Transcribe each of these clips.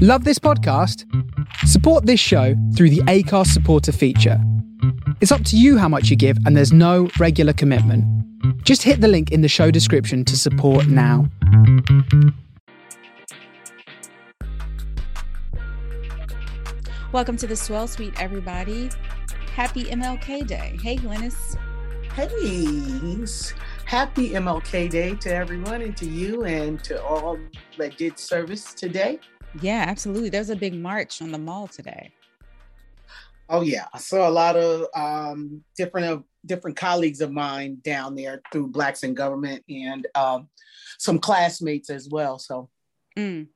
Love this podcast? Support this show through the Acast supporter feature. It's up to you how much you give, and there's no regular commitment. Just hit the link in the show description to support now. Welcome to the Swell Suite, everybody. Happy MLK Day. Hey, Glennis. Hey, happy MLK Day to everyone and to you and to all that did service today. Yeah, absolutely. There was a big march on the mall today. Oh yeah, I saw a lot of um, different of different colleagues of mine down there through Blacks in Government and um, some classmates as well. So, mm.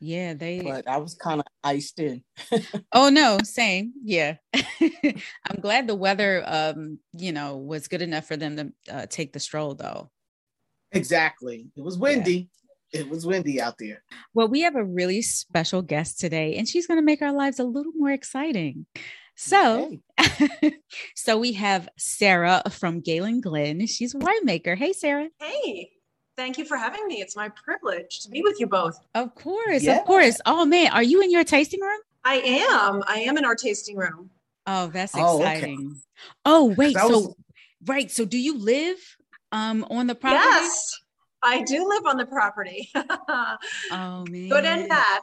yeah, they. But I was kind of iced in. oh no, same. Yeah, I'm glad the weather, um, you know, was good enough for them to uh, take the stroll, though. Exactly. It was windy. Yeah. It was windy out there. Well, we have a really special guest today, and she's going to make our lives a little more exciting. So, okay. so we have Sarah from Galen Glen. She's a winemaker. Hey, Sarah. Hey. Thank you for having me. It's my privilege to be with you both. Of course, yeah. of course. Oh man, are you in your tasting room? I am. I am in our tasting room. Oh, that's exciting. Oh, okay. oh wait, was... so right. So do you live um on the property? Yes, I do live on the property. oh man. Good and bad.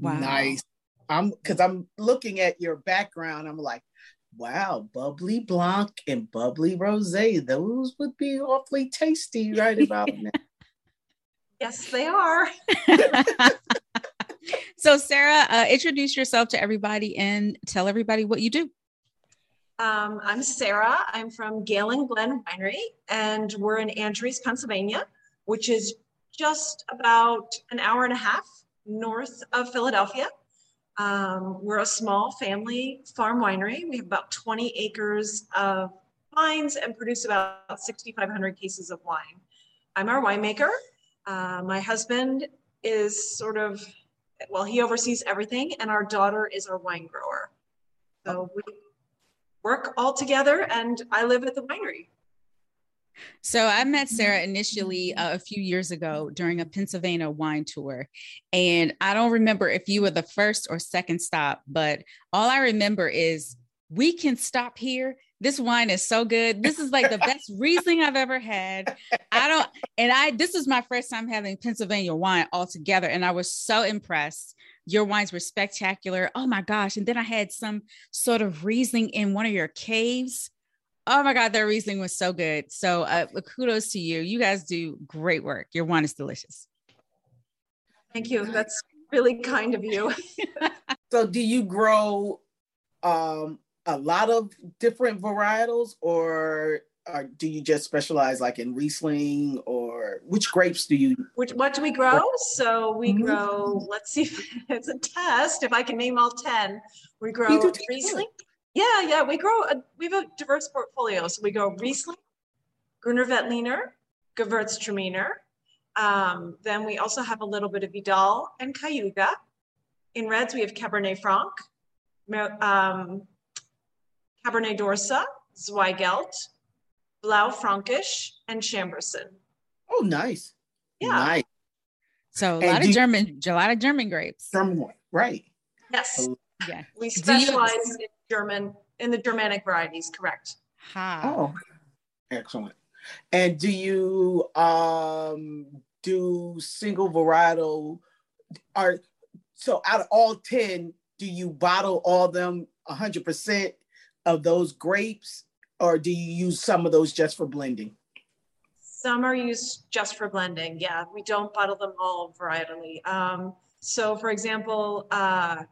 Wow. Nice. I'm because I'm looking at your background. I'm like, wow, bubbly blanc and bubbly rosé. Those would be awfully tasty right about now. yes, they are. so, Sarah, uh, introduce yourself to everybody and tell everybody what you do. Um, I'm Sarah. I'm from Galen Glen Winery, and we're in Andreas, Pennsylvania, which is just about an hour and a half north of Philadelphia. Um, we're a small family farm winery. We have about 20 acres of vines and produce about 6,500 cases of wine. I'm our winemaker. Uh, my husband is sort of, well, he oversees everything, and our daughter is our wine grower. So we work all together, and I live at the winery. So I met Sarah initially uh, a few years ago during a Pennsylvania wine tour. And I don't remember if you were the first or second stop, but all I remember is we can stop here. This wine is so good. This is like the best Riesling I've ever had. I don't, and I, this is my first time having Pennsylvania wine altogether. And I was so impressed. Your wines were spectacular. Oh my gosh. And then I had some sort of Riesling in one of your caves Oh my God, their Riesling was so good. So uh, kudos to you. You guys do great work. Your wine is delicious. Thank you. That's really kind of you. so do you grow um, a lot of different varietals or, or do you just specialize like in Riesling or which grapes do you? Which, what do we grow? So we mm-hmm. grow, let's see if it's a test, if I can name all 10. We grow Riesling. Yeah, yeah, we grow. A, we have a diverse portfolio. So we grow Riesling, Gruner Veltliner, Gewürztraminer. Um, then we also have a little bit of Vidal and Cayuga. In reds, we have Cabernet Franc, um, Cabernet Dorsa, Zweigelt, Blaufränkisch, and Chambourcin. Oh, nice. Yeah. Nice. So a and lot of German, a lot of German grapes. German, right? Yes. Yeah. We specialize in German in the Germanic varieties, correct? Ha. Oh, excellent. And do you um do single varietal are so out of all 10, do you bottle all them 100% of those grapes or do you use some of those just for blending? Some are used just for blending. Yeah, we don't bottle them all varietally. Um, so, for example, uh,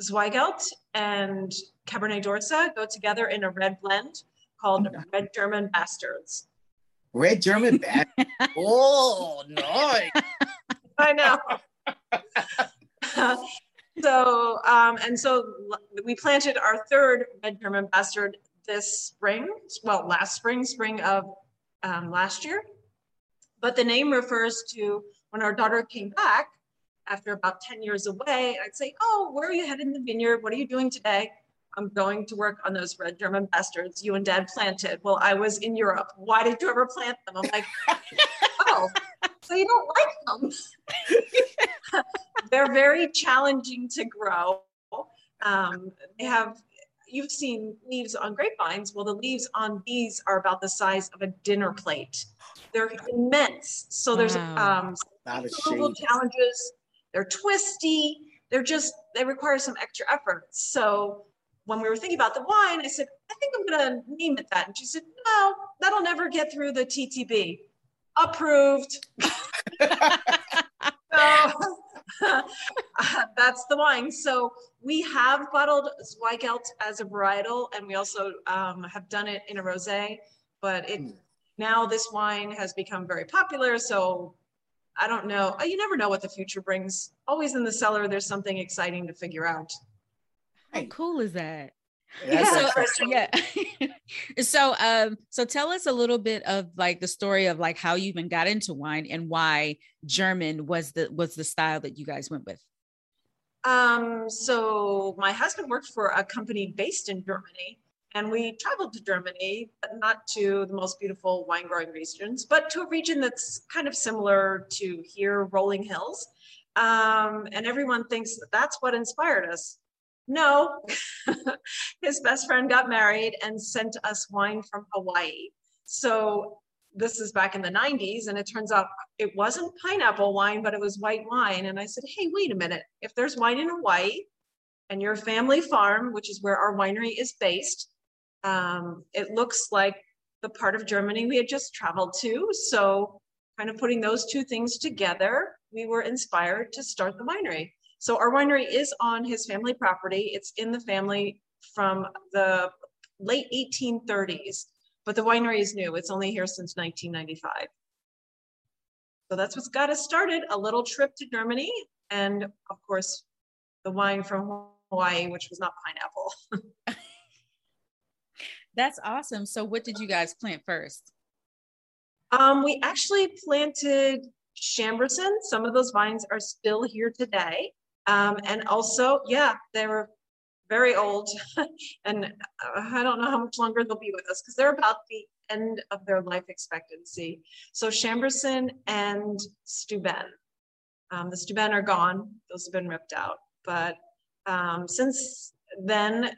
Zweigelt and Cabernet Dorsa go together in a red blend called Red German Bastards. Red German Bastards. oh, nice. I know. so, um, and so we planted our third Red German Bastard this spring, well, last spring, spring of um, last year. But the name refers to when our daughter came back, after about 10 years away, I'd say, Oh, where are you headed in the vineyard? What are you doing today? I'm going to work on those red German bastards you and dad planted. Well, I was in Europe. Why did you ever plant them? I'm like, Oh, so you don't like them. They're very challenging to grow. Um, they have, you've seen leaves on grapevines. Well, the leaves on these are about the size of a dinner plate. They're immense. So there's Wow. um, removal challenges. They're twisty. They're just, they require some extra effort. So when we were thinking about the wine, I said, I think I'm going to name it that. And she said, no, that'll never get through the TTB. Approved. So that's the wine. So we have bottled Zweigelt as a varietal, and we also um, have done it in a rosé. But it Hmm. now this wine has become very popular. So I don't know. You never know what the future brings. Always in the cellar, there's something exciting to figure out. How cool is that? Yeah. interesting. yeah. so um so tell us a little bit of like the story of like how you even got into wine and why German was the was the style that you guys went with. Um, so my husband worked for a company based in Germany, and we traveled to Germany, but not to the most beautiful wine growing regions, but to a region that's kind of similar to here, rolling hills. Um, and everyone thinks that that's what inspired us. No, his best friend got married and sent us wine from Hawaii. So this is back in the 90s, and it turns out it wasn't pineapple wine, but it was white wine. And I said, hey, wait a minute. If there's wine in Hawaii and your family farm, which is where our winery is based, um, it looks like the part of Germany we had just traveled to. So, kind of putting those two things together, we were inspired to start the winery. So, our winery is on his family property. It's in the family from the late 1830s, but the winery is new. It's only here since 1995. So that's what's got us started. A little trip to Germany, and of course, the wine from Hawaii, which was not pineapple. That's awesome. So what did you guys plant first? Um, we actually planted Chambourcin. Some of those vines are still here today. Um, and also, yeah, they were very old. and uh, I don't know how much longer they'll be with us because they're about the end of their life expectancy. So Chambourcin and Steuben. Um, the Steuben are gone. Those have been ripped out. But um, since then,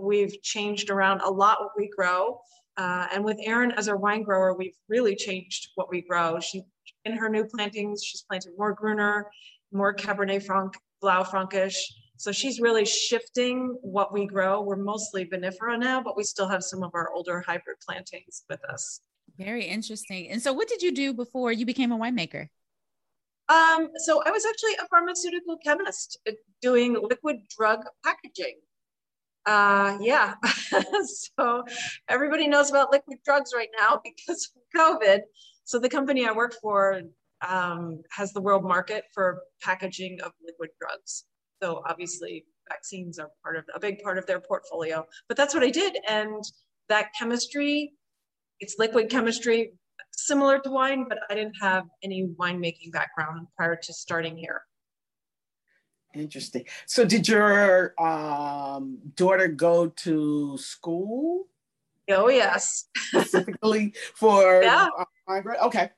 we've changed around a lot what we grow. Uh, and with Erin as our wine grower, we've really changed what we grow. She, in her new plantings, she's planted more Gruner, more Cabernet Franc, Blaufränkisch. So she's really shifting what we grow. We're mostly vinifera now, but we still have some of our older hybrid plantings with us. Very interesting. And so what did you do before you became a winemaker? Um, so I was actually a pharmaceutical chemist uh, doing liquid drug packaging. Uh, yeah. so everybody knows about liquid drugs right now because of COVID. So the company I work for um, has the world market for packaging of liquid drugs. So obviously vaccines are part of a big part of their portfolio, but that's what I did. And that chemistry, it's liquid chemistry, similar to wine, but I didn't have any winemaking background prior to starting here. Interesting. So, did your um, daughter go to school Oh, yes. specifically for Yeah. uh. Okay.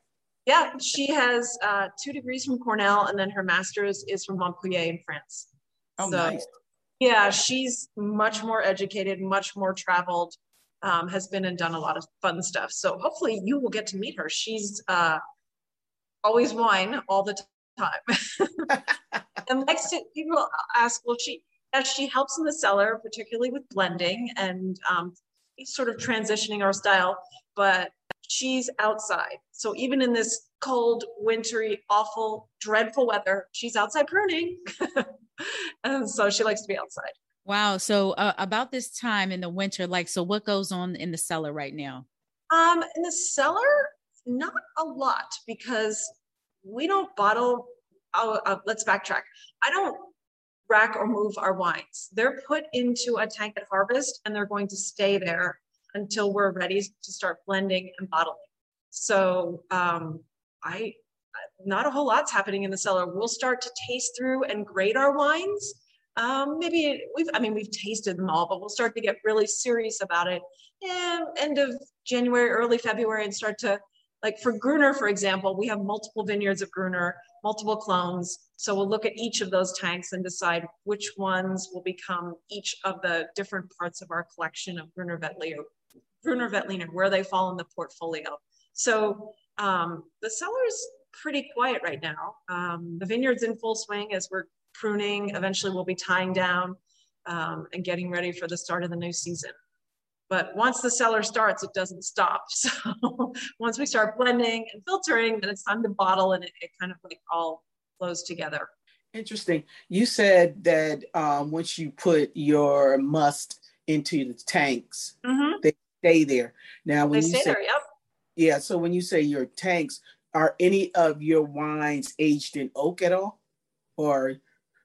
Yeah, she has uh, two degrees from Cornell, and then her master's is from Montpellier in France. Oh, So, nice. Yeah, she's much more educated, much more traveled, um, has been and done a lot of fun stuff. So hopefully you will get to meet her. She's uh, always wine all the time. and likes to, people ask, well, she, as she helps in the cellar, particularly with blending and um, sort of transitioning our style, but she's outside. So even in this cold, wintry, awful, dreadful weather, she's outside pruning. and so she likes to be outside. Wow. So uh, about this time in the winter, like, so what goes on in the cellar right now? Um, in the cellar, not a lot because we don't bottle. Oh, uh, let's backtrack. I don't rack or move our wines. They're put into a tank at harvest and they're going to stay there until we're ready to start blending and bottling. So um, I, not a whole lot's happening in the cellar. We'll start to taste through and grade our wines. Um, maybe we've, I mean, we've tasted them all, but we'll start to get really serious about it. And end of January, early February, and start to like for Gruner, for example, we have multiple vineyards of Gruner, multiple clones. So we'll look at each of those tanks and decide which ones will become each of the different parts of our collection of Gruner Veltliner, Gruner Veltliner, where they fall in the portfolio. So um, the cellar's pretty quiet right now. Um, the vineyard's in full swing as we're pruning. Eventually, we'll be tying down um, and getting ready for the start of the new season. But once the cellar starts, it doesn't stop. So once we start blending and filtering, then it's time to bottle and it, it kind of like all flows together. Interesting. You said that um, once you put your must into the tanks, mm-hmm. they stay there. Now, when they you stay say, there, yep. Yeah. So when you say your tanks, are any of your wines aged in oak at all, or?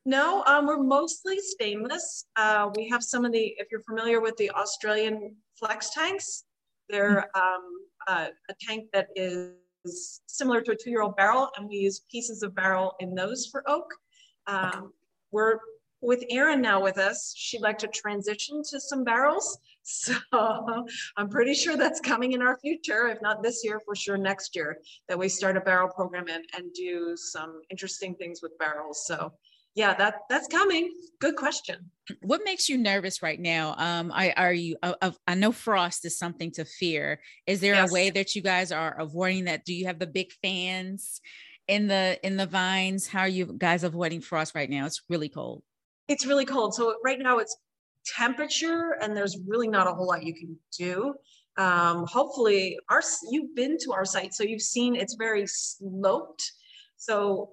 No, um, we're mostly stainless. Uh, we have some of the, if you're familiar with the Australian flex tanks, they're um, uh, a tank that is similar to a two-year-old barrel, and we use pieces of barrel in those for oak. Um, we're with Erin now with us, she'd like to transition to some barrels. So I'm pretty sure that's coming in our future, if not this year, for sure next year, that we start a barrel program and, and do some interesting things with barrels. So yeah, that that's coming. Good question. What makes you nervous right now? Um, I are you? Uh, I know frost is something to fear. Is there yes. a way that you guys are avoiding that? Do you have the big fans in the in the vines? How are you guys avoiding frost right now? It's really cold. It's really cold. So right now it's temperature, and there's really not a whole lot you can do. Um, hopefully, our you've been to our site, so you've seen it's very sloped. So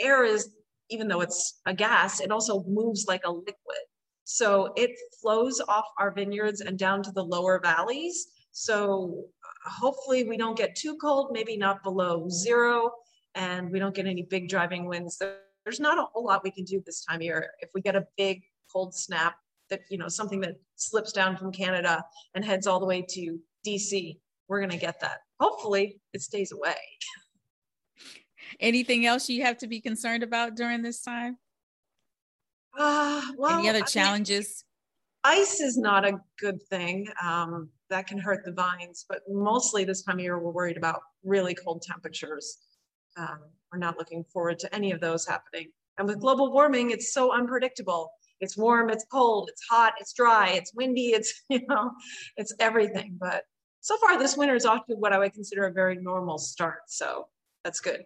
air is even though it's a gas, it also moves like a liquid. So it flows off our vineyards and down to the lower valleys. So hopefully we don't get too cold, maybe not below zero, and we don't get any big driving winds. There's not a whole lot we can do this time of year. If we get a big cold snap that, you know, something that slips down from Canada and heads all the way to DC, we're going to get that. Hopefully it stays away. Anything else you have to be concerned about during this time? Uh, well, Any other challenges? I mean, ice is not a good thing. Um, that can hurt the vines, but mostly this time of year, we're worried about really cold temperatures. Um, we're not looking forward to any of those happening. And with global warming, it's so unpredictable. It's warm, it's cold, it's hot, it's dry, it's windy, it's, you know, it's everything. But so far, this winter is off to what I would consider a very normal start. So that's good.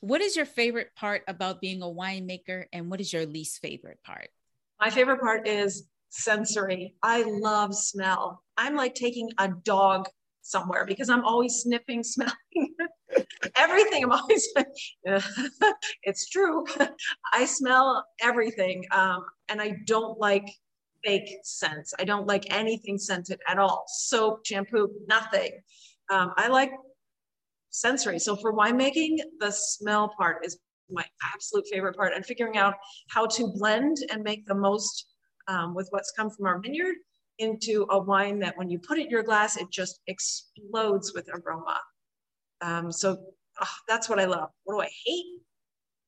What is your favorite part about being a winemaker and what is your least favorite part? My favorite part is sensory. I love smell. I'm like taking a dog somewhere because I'm always sniffing, smelling everything. I'm always, it's true. I smell everything. Um, and I don't like fake scents. I don't like anything scented at all. Soap, shampoo, nothing. Um, I like sensory. So for winemaking, the smell part is my absolute favorite part and figuring out how to blend and make the most um, with what's come from our vineyard into a wine that when you put it in your glass, it just explodes with aroma. Um, so oh, that's what I love. What do I hate?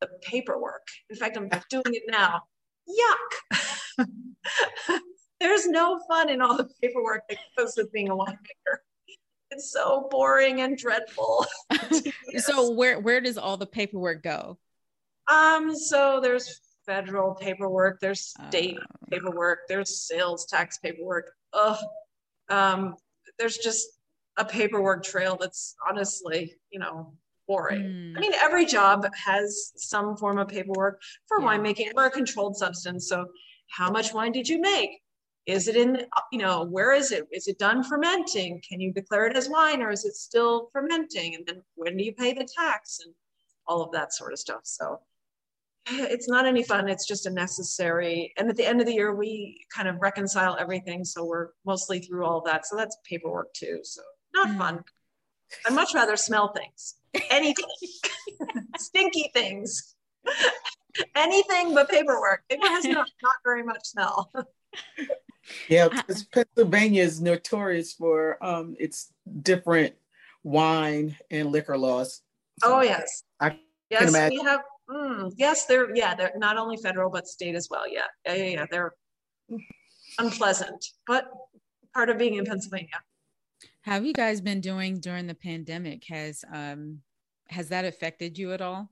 The paperwork. In fact, I'm doing it now. Yuck. There's no fun in all the paperwork that goes with being a winemaker it's so boring and dreadful. So where where does all the paperwork go? Um, so there's federal paperwork, there's state uh, paperwork, there's sales tax paperwork. Ugh. Um, there's just a paperwork trail that's honestly, you know, boring. Mm. I mean, every job has some form of paperwork for yeah. winemaking or a controlled substance. So how much wine did you make? is it in you know where is it is it done fermenting can you declare it as wine or is it still fermenting and then when do you pay the tax and all of that sort of stuff so it's not any fun it's just a necessary and at the end of the year we kind of reconcile everything so we're mostly through all that so that's paperwork too so not mm. fun i'd much rather smell things anything stinky things anything but paperwork it has not, not very much smell yeah, because Pennsylvania is notorious for um, its different wine and liquor laws. So oh yes, I yes, we have. Mm, yes, they're yeah, they're not only federal but state as well. Yeah, yeah, yeah, yeah. They're unpleasant, but part of being in Pennsylvania. Have you guys been doing during the pandemic? Has um has that affected you at all?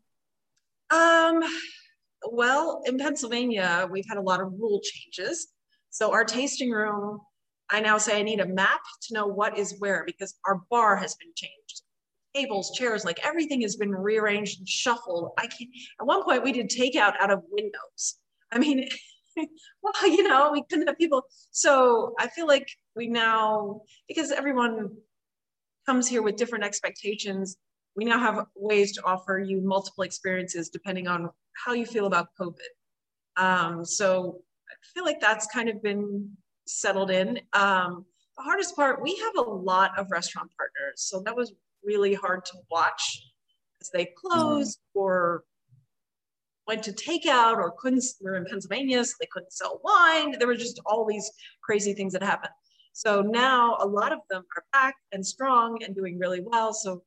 Um, well, in Pennsylvania, we've had a lot of rule changes. So our tasting room, I now say I need a map to know what is where because our bar has been changed. Tables, chairs, like everything has been rearranged and shuffled. I can't. At one point, we did takeout out of windows. I mean, well, you know, we couldn't have people. So I feel like we now, because everyone comes here with different expectations, we now have ways to offer you multiple experiences depending on how you feel about COVID. Um, so I feel like that's kind of been settled in. Um, the hardest part, we have a lot of restaurant partners. So that was really hard to watch as they closed mm-hmm. or went to takeout or couldn't, we are in Pennsylvania, so they couldn't sell wine. There were just all these crazy things that happened. So now a lot of them are back and strong and doing really well. So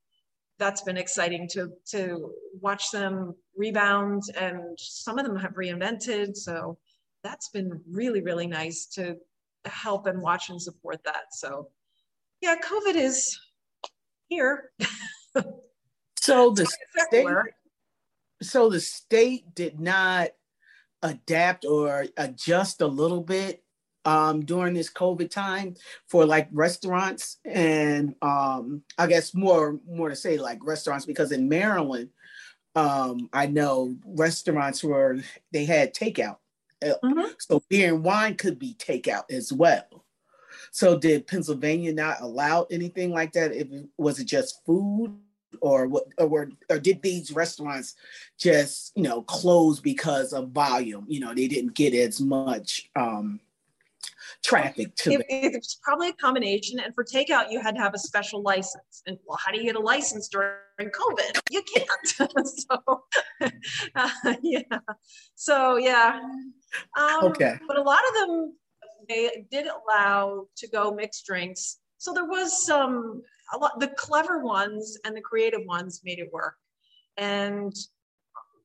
that's been exciting to to watch them rebound and some of them have reinvented so that's been really really nice to help and watch and support that so yeah covid is here so the state so the state did not adapt or adjust a little bit um, during this COVID time for like restaurants and um, I guess more more to say like restaurants because in Maryland, um, I know restaurants were they had takeout, uh, mm-hmm. so beer and wine could be takeout as well. So did Pennsylvania not allow anything like that? If was it just food? Or what, or, were, or did these restaurants just, you know, close because of volume? You know, they didn't get as much um, traffic to it, it. It's probably a combination. And for takeout, you had to have a special license. And well, how do you get a license during COVID? You can't. so, uh, yeah. So, yeah. Um, okay. But a lot of them, they did allow to go mixed drinks. So there was some, a lot, the clever ones and the creative ones made it work. And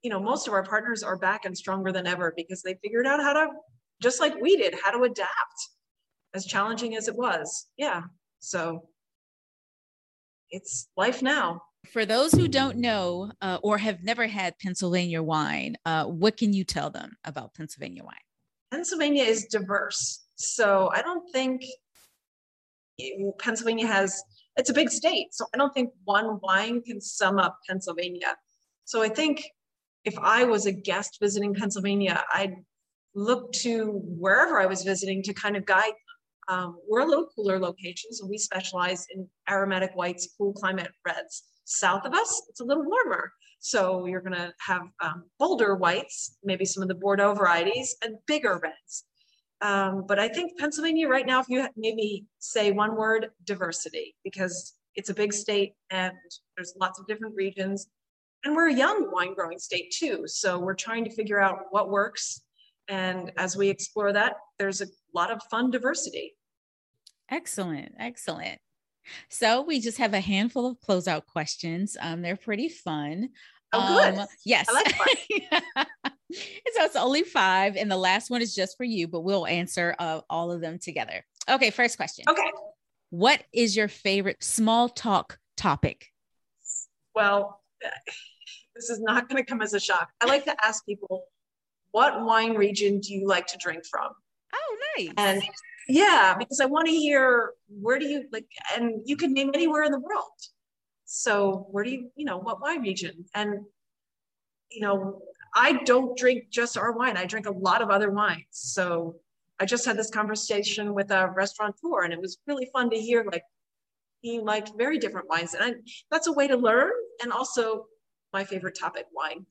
you know, most of our partners are back and stronger than ever because they figured out how to just like we did, how to adapt, as challenging as it was. Yeah. So it's life now. For those who don't know uh, or have never had Pennsylvania wine, uh, what can you tell them about Pennsylvania wine? Pennsylvania is diverse. So I don't think Pennsylvania has, it's a big state. So I don't think one wine can sum up Pennsylvania. So I think if I was a guest visiting Pennsylvania, I'd look to wherever I was visiting to kind of guide um, we're a little cooler location, so we specialize in aromatic whites, cool climate reds. South of us, it's a little warmer. So you're going to have um, bolder whites, maybe some of the Bordeaux varieties, and bigger reds. Um, but I think Pennsylvania right now, if you maybe say one word, diversity, because it's a big state and there's lots of different regions. And we're a young wine growing state too. So we're trying to figure out what works and as we explore that, there's a lot of fun diversity. Excellent. Excellent. So we just have a handful of closeout questions. Um, they're pretty fun. Oh, good. Um, yes. Like so it's only five, and the last one is just for you, but we'll answer uh, all of them together. Okay. First question. Okay. What is your favorite small talk topic? Well, this is not going to come as a shock. I like to ask people what wine region do you like to drink from? Oh, nice. And yeah, because I want to hear where do you like, and you can name anywhere in the world. So where do you, you know, what wine region? And, you know, I don't drink just our wine. I drink a lot of other wines. So I just had this conversation with a restaurateur and it was really fun to hear like he liked very different wines. And I, that's a way to learn. And also my favorite topic, wine.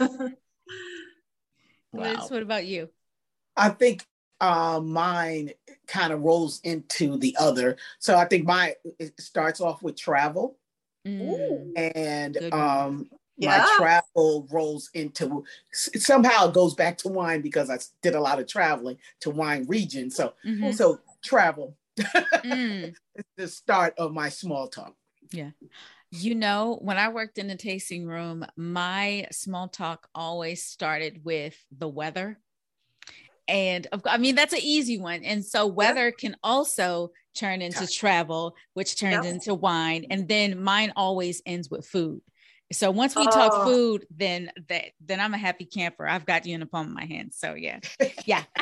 Wow. Liz, what about you? I think uh, mine kind of rolls into the other. So I think mine it starts off with travel, mm. and um, yeah. my travel rolls into somehow it goes back to wine because I did a lot of traveling to wine region. So mm-hmm. so travel, mm. the start of my small talk. Yeah. You know, when I worked in the tasting room, my small talk always started with the weather. And of, I mean, that's an easy one. And so weather yeah. can also turn into travel, which turns yep. into wine. And then mine always ends with food. So once we oh. talk food, then that then I'm a happy camper. I've got you in the palm of my hand. So yeah. Yeah.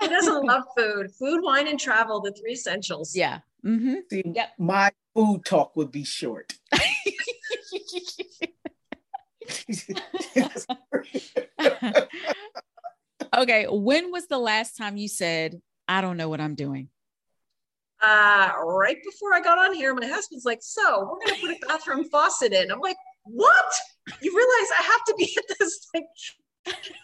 Who doesn't love food? Food, wine, and travel, the three essentials. Yeah. Mm-hmm. See, yep. My food talk would be short. okay. When was the last time you said, I don't know what I'm doing? Uh, right before I got on here, my husband's like, So we're going to put a bathroom faucet in. I'm like, What? You realize I have to be at this thing?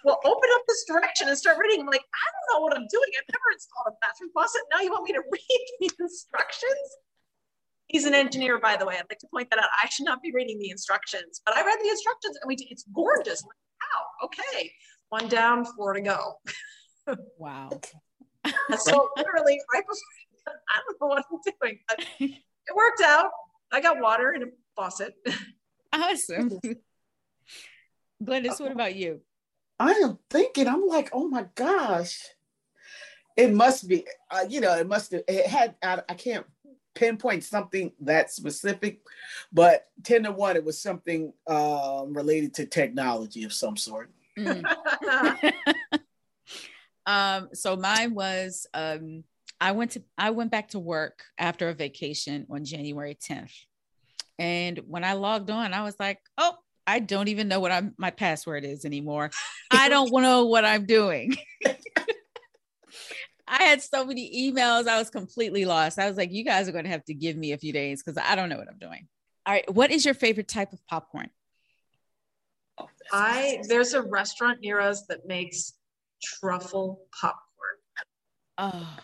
Well, open up this direction and start reading. I'm like, I don't know what I'm doing. I've never installed a bathroom faucet. Now you want me to read the instructions? He's an engineer, by the way. I'd like to point that out. I should not be reading the instructions, but I read the instructions and we it's gorgeous. I'm like, wow, okay. One down, four to go. wow. so literally right before I don't know what I'm doing, but it worked out. I got water in a faucet. Awesome. Glennis, what about you? I am thinking, I'm like, oh my gosh. It must be, uh, you know, it must have, it had, I, I can't pinpoint something that specific, but 10 to 1, it was something um, related to technology of some sort. Mm. um, so mine was um, I went to I went back to work after a vacation on January 10th. And when I logged on, I was like, oh, I don't even know what I'm my password is anymore. I don't know what I'm doing. I had so many emails. I was completely lost. I was like, you guys are going to have to give me a few days because I don't know what I'm doing. All right. What is your favorite type of popcorn? I there's a restaurant near us that makes truffle popcorn. Oh.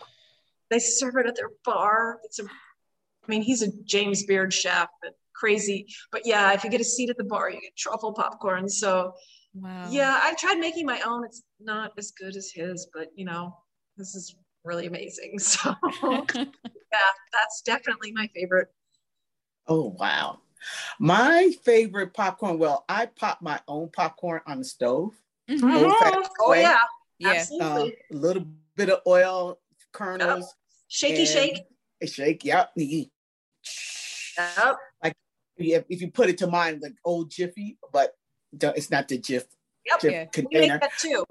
They serve it at their bar. It's a I mean, he's a James Beard chef, but crazy. But yeah, if you get a seat at the bar, you get truffle popcorn. So wow. yeah, I've tried making my own. It's not as good as his, but you know, this is really amazing. So yeah, that's definitely my favorite. Oh wow. My favorite popcorn. Well, I pop my own popcorn on the stove. Mm-hmm. Oh yeah, yeah. Absolutely. Uh, a little bit of oil kernels. Shaky shake. Shake. Yep. Yep. Like if you put it to mind, like old Jiffy, but it's not the Jif. Yep. Yeah. container. We make that too.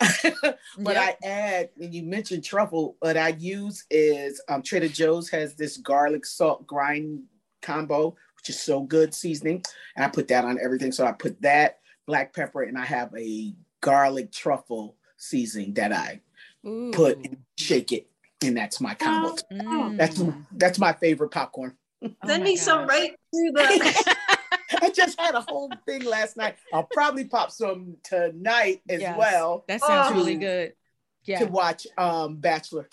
but yep. I add, when you mentioned truffle, what I use is um, Trader Joe's has this garlic salt grind combo, which is so good seasoning. And I put that on everything. So I put that, black pepper, and I have a garlic truffle seasoning that I Ooh. put and shake it. And that's my combo. Mm. That's that's my favorite popcorn. Send oh me gosh. some right through the I just had a whole thing last night. I'll probably pop some tonight as yes, well. That sounds really good. Yeah. To watch um Bachelor.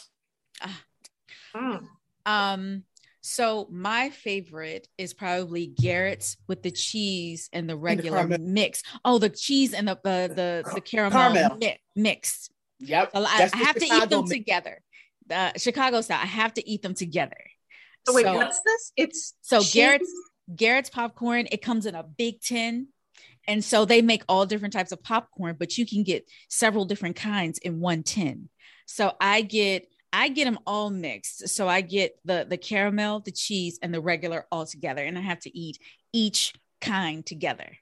Uh, um so my favorite is probably Garrett's with the cheese and the regular and the mix. Oh, the cheese and the uh, the the caramel, caramel. Mi- mix. Yep. So I, I have to eat them mix. together. The Chicago style. I have to eat them together. So wait, so, what's this? It's so cheese? Garrett's Garrett's popcorn. It comes in a big tin. And so they make all different types of popcorn, but you can get several different kinds in one tin. So I get I get them all mixed. So I get the the caramel, the cheese, and the regular all together, and I have to eat each kind together.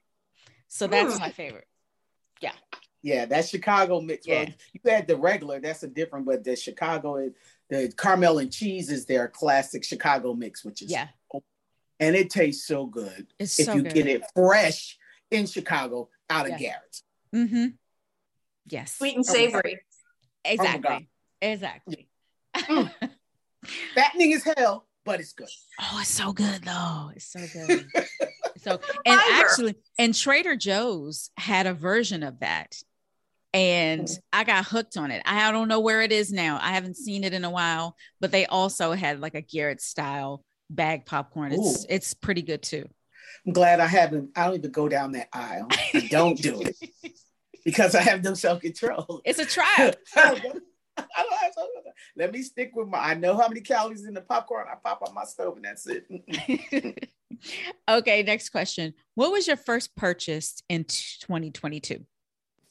So that's hmm. my favorite. Yeah. Yeah, that's Chicago mix. Yeah. Well, you had the regular, that's a different, but the Chicago, the caramel and cheese is their classic Chicago mix, which is yeah. And it tastes so good it's if so you good. get it fresh in Chicago out of yeah. Garrett's. Mm-hmm. Yes. Sweet and savory. Exactly. Oh exactly. Mm. Fattening as hell, but it's good. Oh, it's so good though. It's so good. so and actually, and Trader Joe's had a version of that. And mm. I got hooked on it. I don't know where it is now. I haven't seen it in a while, but they also had like a Garrett style bag popcorn. It's Ooh. it's pretty good too. I'm glad I haven't. I don't even go down that aisle. I don't do it because I have no self control. It's a trial. Let me stick with my. I know how many calories in the popcorn. I pop on my stove, and that's it. okay, next question. What was your first purchase in 2022?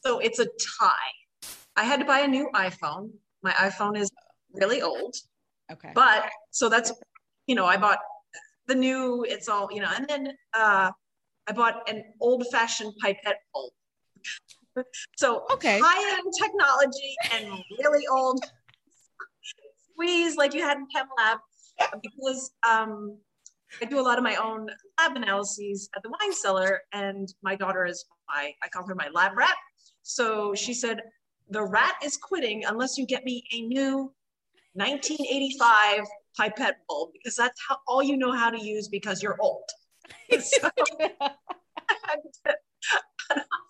So it's a tie. I had to buy a new iPhone. My iPhone is really old, Okay. but so that's you know I bought the new. It's all you know, and then uh, I bought an old-fashioned pipette bulb. so Okay. high-end technology and really old squeeze like you had in Chem Lab because um, I do a lot of my own lab analyses at the wine cellar, and my daughter is my I call her my lab rat. So she said, "The rat is quitting unless you get me a new 1985 pipette bulb because that's how all you know how to use because you're old." so,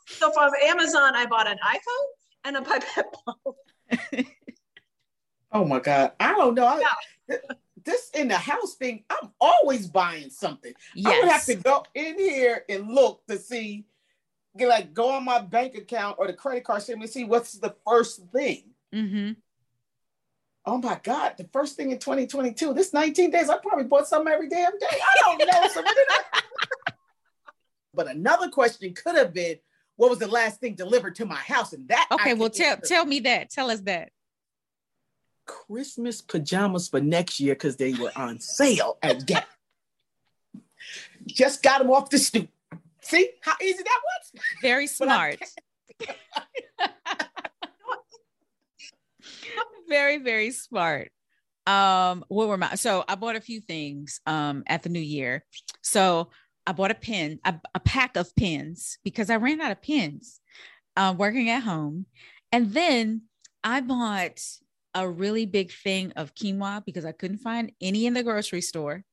so from Amazon, I bought an iPhone and a pipette bulb. Oh my God. I don't know. I, this in the house thing, I'm always buying something. I would have to go in here and look to see, get, like go on my bank account or the credit card statement and see what's the first thing. hmm Oh my God, the first thing in 2022, this 19 days, I probably bought something every damn day. I don't know. So what did I- but another question could have been, what was the last thing delivered to my house? And that I Okay. Well, tell answer. tell me that. Tell us that. Christmas pajamas for next year because they were on sale at Gap. Just got them off the stoop. See how easy that was? Very smart. very very smart um what were my so i bought a few things um at the new year so i bought a pen a, a pack of pens because i ran out of pens uh, working at home and then i bought a really big thing of quinoa because i couldn't find any in the grocery store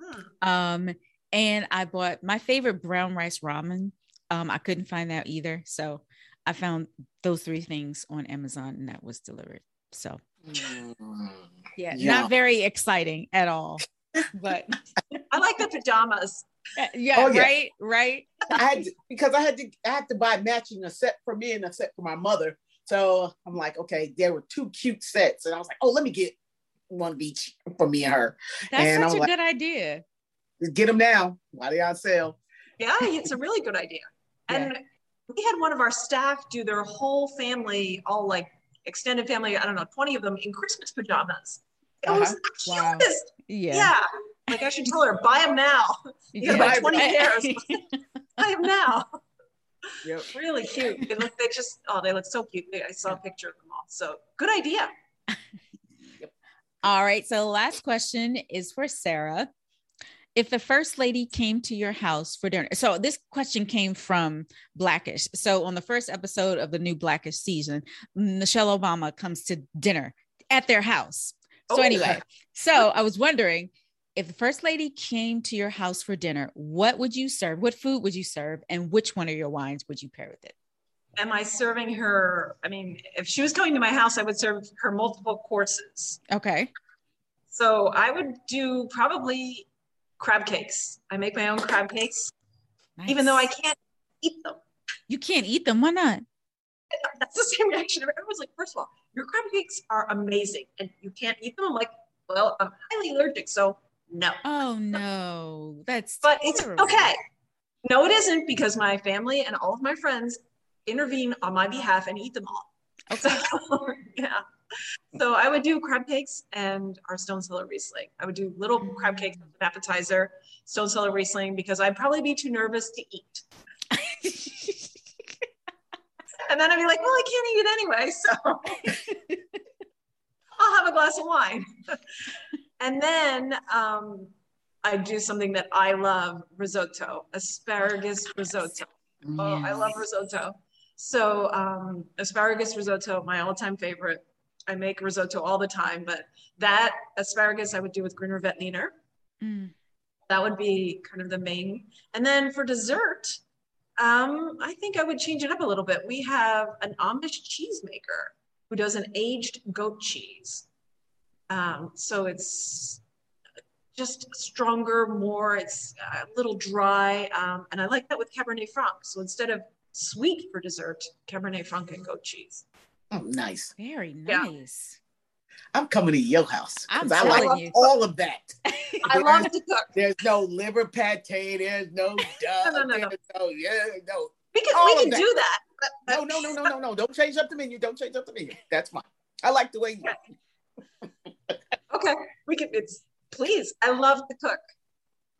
Hmm. um and i bought my favorite brown rice ramen um i couldn't find that either so i found those three things on amazon and that was delivered so Mm. yeah, Yeah. not very exciting at all but I like the pajamas. uh, yeah, Oh, yeah. right right I had to, because I had to I had to buy matching a set for me and a set for my mother. So I'm like, okay, there were two cute sets, and I was like, oh, let me get one of each for me and her. that's And I such a like- good idea Just get them now why they're on sale. Yeah, it's a really good idea. And we had one of our staff do their whole family, all like extended family, I don't know, 20 of them in Christmas pajamas. It was Uh-huh. the Wow. cutest. yeah, Yeah. Like I should tell her, buy them now. You gotta buy 20 pairs. Buy them now. Yep. Really cute. They look, they just, oh, they look so cute. I saw a picture of them all. So good idea. All right. So, last question is for Sarah. If the first lady came to your house for dinner, so this question came from Blackish. So, on the first episode of the new Blackish season, Michelle Obama comes to dinner at their house. So, Oh. anyway, so I was wondering if the first lady came to your house for dinner, what would you serve? What food would you serve? And which one of your wines would you pair with it? Am I serving her? I mean, if she was coming to my house, I would serve her multiple courses. Okay. So I would do probably crab cakes. I make my own crab cakes, even though I can't eat them. You can't eat them. Why not? That's the same reaction. Everyone's like, first of all, your crab cakes are amazing and you can't eat them. I'm like, well, I'm highly allergic, so no. Oh, no. That's But it's okay. No, it isn't because my family and all of my friends intervene on my behalf and eat them all. Okay. So, yeah. So I would do crab cakes and our stone cellar Riesling. I would do little crab cakes as an appetizer, stone cellar Riesling, because I'd probably be too nervous to eat. And then I'd be like, well, I can't eat it anyway. So I'll have a glass of wine. and then um, I do something that I love risotto, asparagus risotto. Oh, I love risotto. So um, asparagus risotto, my all-time favorite. I make risotto all the time, but that asparagus I would do with Grüner Veltliner. Mm. That would be kind of the main. And then for dessert, um, I think I would change it up a little bit. We have an Amish cheesemaker who does an aged goat cheese. Um, so it's just stronger, more, it's a little dry. Um, and I like that with Cabernet Franc. So instead of sweet for dessert, Cabernet Franc and goat cheese. Oh, nice. Very Yeah. nice. I'm coming to your house. I'm I like telling you. all of that. I love to cook. There's no liver pate. There's no duh. no, no, no. There's no, yeah, no. We can, All we can that. do that. no, no, no, no, no, no. Don't change up the menu. Don't change up the menu. That's fine. I like the way you. okay, we can. It's please. I love to cook.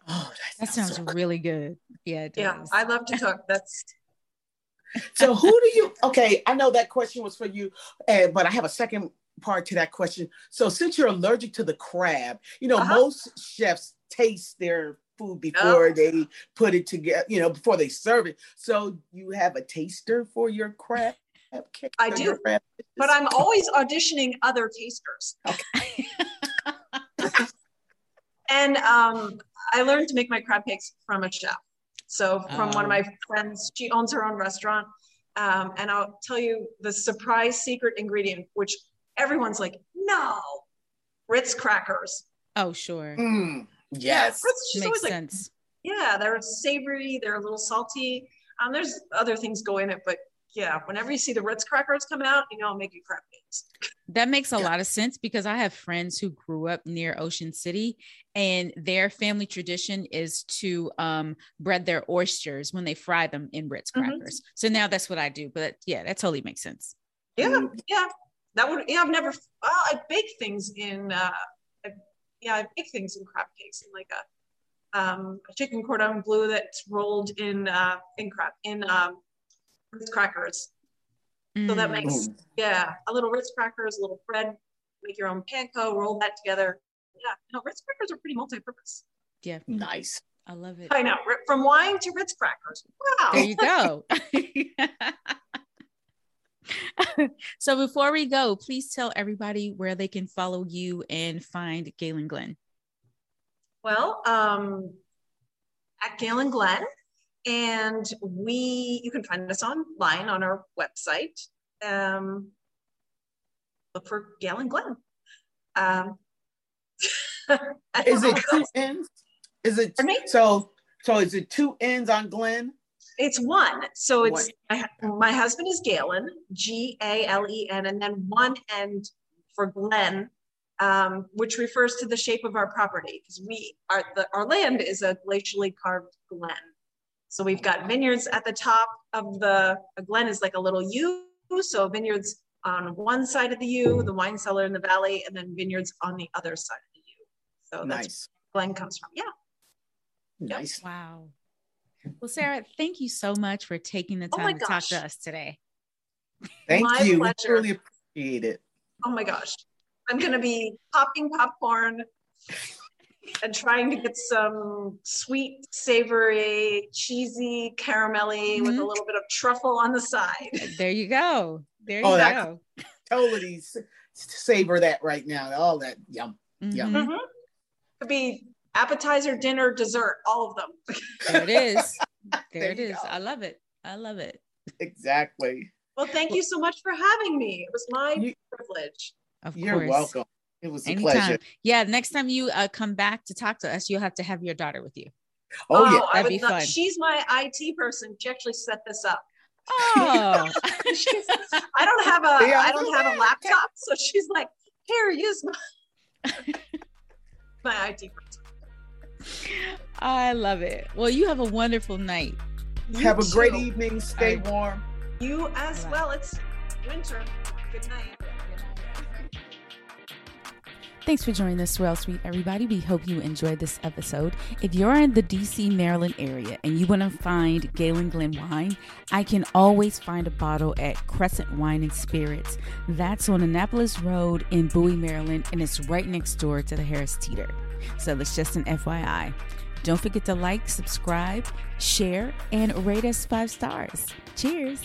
Oh, that, that sounds, so really good. Yeah, yeah. I love to cook. That's so. Who do you? Okay, I know that question was for you, uh, but I have a second part to that question. So, since you're allergic to the crab, you know uh-huh. most chefs taste their food before oh. they put it together. You know, before they serve it. So, you have a taster for your crab. I do, but I'm always auditioning other tasters. Okay. and um, I learned to make my crab cakes from a chef. So from um, one of my oh. friends, she owns her own restaurant. Um, and I'll tell you the surprise secret ingredient, which everyone's like, no, Ritz crackers. Oh, sure. Mm, yes. Yeah, Makes sense. Like, yeah, they're savory, they're a little salty. Um, there's other things go in it, but yeah, whenever you see the Ritz crackers come out, you know, I'll make you crab cakes. That makes a yeah. lot of sense because I have friends who grew up near Ocean City and their family tradition is to um, bread their oysters when they fry them in Ritz mm-hmm. crackers. Mm-hmm. So now that's what I do. But yeah, that totally makes sense. Yeah, yeah. That would, yeah, I've never, well, I bake things in, uh, I, yeah, I bake things in crab cakes in like a, um, a chicken cordon bleu that's rolled in, uh, in crab, in um, Ritz crackers. Mm. So that makes, mm. yeah, a little Ritz crackers, a little bread, make your own panko, roll that together. Yeah, no, Ritz crackers are pretty multi-purpose. Yeah. Nice. I love it. I know. From wine to Ritz crackers. Wow. There you go. so before we go, please tell everybody where they can follow you and find Galen Glen. Well, um, at Galen Glen and we, you can find us online on our website. Um, look for Galen Glen. Um, is it two ends? Is it so? So is it two ends on Glenn? It's one. So it's one. my husband is Galen, G A L E N, and then one end for Glen, um, which refers to the shape of our property because we are the our land is a glacially carved glen. So we've got vineyards at the top of the, a glen is like a little U. So vineyards on one side of the U, the wine cellar in the valley, and then vineyards on the other side of the U. So that's nice. where Glen comes from. Yeah. Nice. Wow. Well, Sarah, thank you so much for taking the oh time oh to talk to us today. Thank my you. Pleasure. We really appreciate it. Oh my gosh. I'm going to be popping popcorn and trying to get some sweet, savory, cheesy, caramelly mm-hmm. with a little bit of truffle on the side. There you go. There you oh, go. Totally savor that right now. All that yum, mm-hmm. yum. Mm-hmm. Could be appetizer, dinner, dessert, all of them. There it is. There, there it is. Go. I love it. I love it. Exactly. Well, thank you so much for having me. It was my you, privilege. Of You're course. welcome. It was Anytime. a pleasure. Yeah, next time you uh, come back to talk to us, you'll have to have your daughter with you. Oh, oh yeah, that'd be fun. She's my IT person. She actually set this up. Oh, I don't have a I don't have a laptop, so she's like, "Here, use my my IT person." I love it. Well, you have a wonderful night. You have too. a great evening. Stay right. warm. You as well. It's winter. Good night. Thanks for joining us, Swell Suite, everybody. We hope you enjoyed this episode. If you're in the DC, Maryland area and you want to find Galen Glen wine, I can always find a bottle at Crescent Wine and Spirits. That's on Annapolis Road in Bowie, Maryland, and it's right next door to the Harris Teeter. So that's just an FYI. Don't forget to like, subscribe, share, and rate us five stars. Cheers.